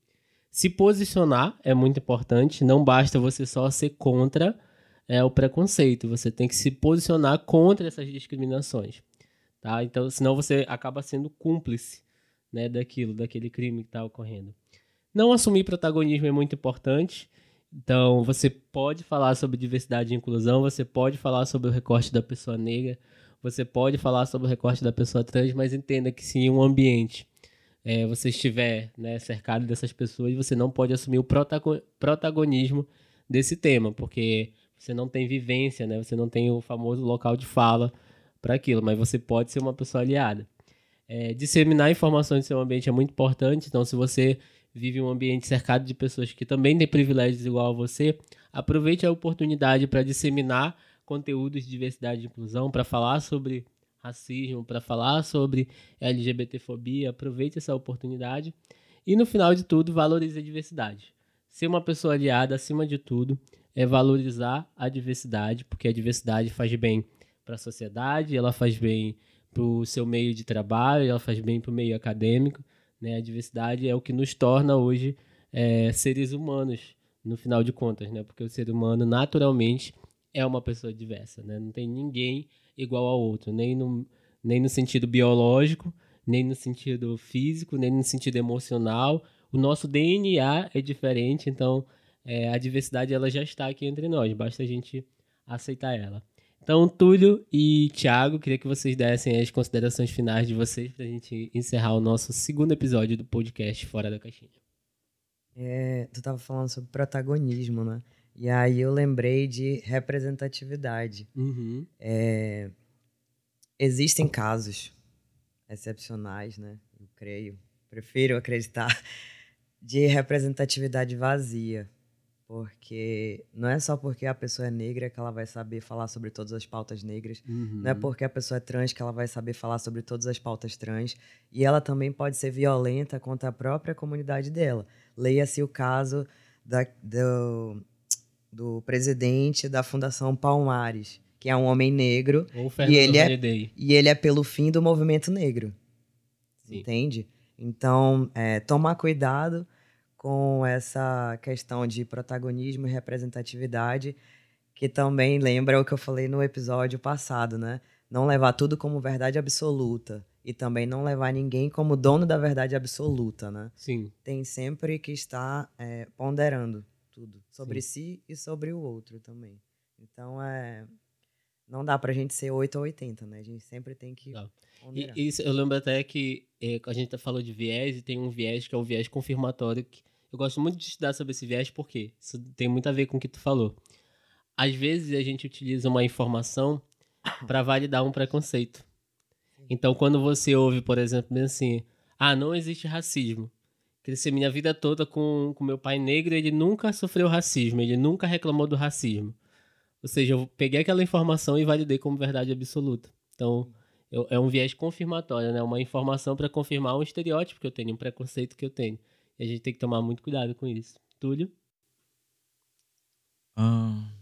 Se posicionar é muito importante, não basta você só ser contra é, o preconceito, você tem que se posicionar contra essas discriminações. Tá? Então, senão você acaba sendo cúmplice né, daquilo, daquele crime que está ocorrendo. Não assumir protagonismo é muito importante. Então, você pode falar sobre diversidade e inclusão, você pode falar sobre o recorte da pessoa negra, você pode falar sobre o recorte da pessoa trans, mas entenda que se em um ambiente é, você estiver né, cercado dessas pessoas, você não pode assumir o protagonismo desse tema, porque você não tem vivência, né? Você não tem o famoso local de fala para aquilo, mas você pode ser uma pessoa aliada. É, disseminar informações do seu ambiente é muito importante, então se você vive um ambiente cercado de pessoas que também têm privilégios igual a você, aproveite a oportunidade para disseminar conteúdos de diversidade e inclusão, para falar sobre racismo, para falar sobre LGBTfobia, aproveite essa oportunidade. E no final de tudo, valorize a diversidade. Ser uma pessoa aliada, acima de tudo, é valorizar a diversidade, porque a diversidade faz bem para a sociedade, ela faz bem para o seu meio de trabalho, ela faz bem para o meio acadêmico. Né? A diversidade é o que nos torna hoje é, seres humanos, no final de contas, né? Porque o ser humano, naturalmente, é uma pessoa diversa, né? Não tem ninguém igual ao outro, nem no, nem no sentido biológico, nem no sentido físico, nem no sentido emocional. O nosso DNA é diferente, então é, a diversidade ela já está aqui entre nós, basta a gente aceitar ela. Então, Túlio e Thiago, queria que vocês dessem as considerações finais de vocês para a gente encerrar o nosso segundo episódio do podcast Fora da Caixinha. É, tu estava falando sobre protagonismo, né? E aí eu lembrei de representatividade. Uhum. É, existem casos excepcionais, né? Eu creio, prefiro acreditar, de representatividade vazia. Porque não é só porque a pessoa é negra que ela vai saber falar sobre todas as pautas negras. Uhum. Não é porque a pessoa é trans que ela vai saber falar sobre todas as pautas trans. E ela também pode ser violenta contra a própria comunidade dela. Leia-se o caso da, do, do presidente da Fundação Palmares, que é um homem negro. E ele, é, e ele é pelo fim do movimento negro. Sim. Entende? Então, é, tomar cuidado com essa questão de protagonismo e representatividade, que também lembra o que eu falei no episódio passado, né? Não levar tudo como verdade absoluta e também não levar ninguém como dono da verdade absoluta, né? Sim. Tem sempre que estar é, ponderando tudo sobre si e sobre o outro também. Então, é não dá pra gente ser 8 ou 80, né? A gente sempre tem que ponderar. E, isso, eu lembro até que é, a gente falou de viés e tem um viés que é o viés confirmatório. Que eu gosto muito de estudar sobre esse viés porque isso tem muito a ver com o que tu falou. Às vezes a gente utiliza uma informação para validar um preconceito. Então, quando você ouve, por exemplo, assim, ah, não existe racismo. Cresci minha vida toda com, com meu pai negro, ele nunca sofreu racismo, ele nunca reclamou do racismo. Ou seja, eu peguei aquela informação e validei como verdade absoluta. Então, eu- é um viés confirmatório, né? Uma informação para confirmar um estereótipo que eu tenho, um preconceito que eu tenho. E a gente tem que tomar muito cuidado com isso. Túlio? Ah,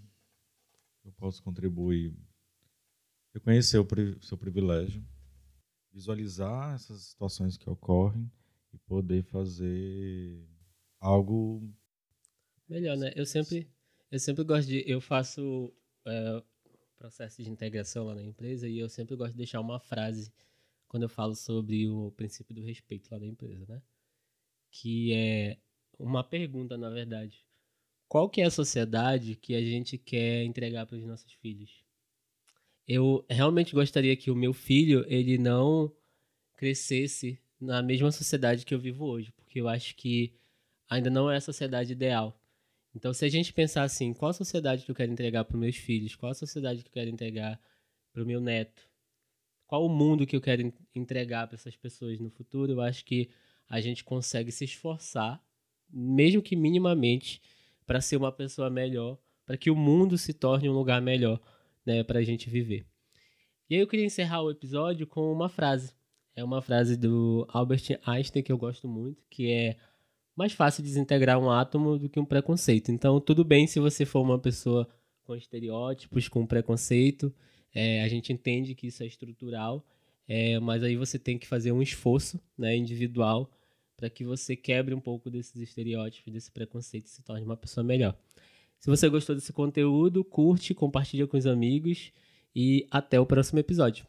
eu posso contribuir. Reconhecer o seu privilégio, visualizar essas situações que ocorrem e poder fazer algo. Melhor, né? Eu sempre, eu sempre gosto de. Eu faço é, processo de integração lá na empresa e eu sempre gosto de deixar uma frase quando eu falo sobre o princípio do respeito lá na empresa, né? Que é uma pergunta, na verdade. Qual que é a sociedade que a gente quer entregar para os nossos filhos? Eu realmente gostaria que o meu filho ele não crescesse na mesma sociedade que eu vivo hoje, porque eu acho que ainda não é a sociedade ideal. Então, se a gente pensar assim, qual a sociedade que eu quero entregar para meus filhos, qual a sociedade que eu quero entregar para o meu neto, qual o mundo que eu quero en- entregar para essas pessoas no futuro, eu acho que a gente consegue se esforçar, mesmo que minimamente, para ser uma pessoa melhor, para que o mundo se torne um lugar melhor, né, para a gente viver. E aí eu queria encerrar o episódio com uma frase. É uma frase do Albert Einstein que eu gosto muito, que é mais fácil desintegrar um átomo do que um preconceito. Então, tudo bem se você for uma pessoa com estereótipos, com preconceito. É, a gente entende que isso é estrutural, é, mas aí você tem que fazer um esforço né, individual para que você quebre um pouco desses estereótipos, desse preconceito e se torne uma pessoa melhor. Se você gostou desse conteúdo, curte, compartilha com os amigos e até o próximo episódio.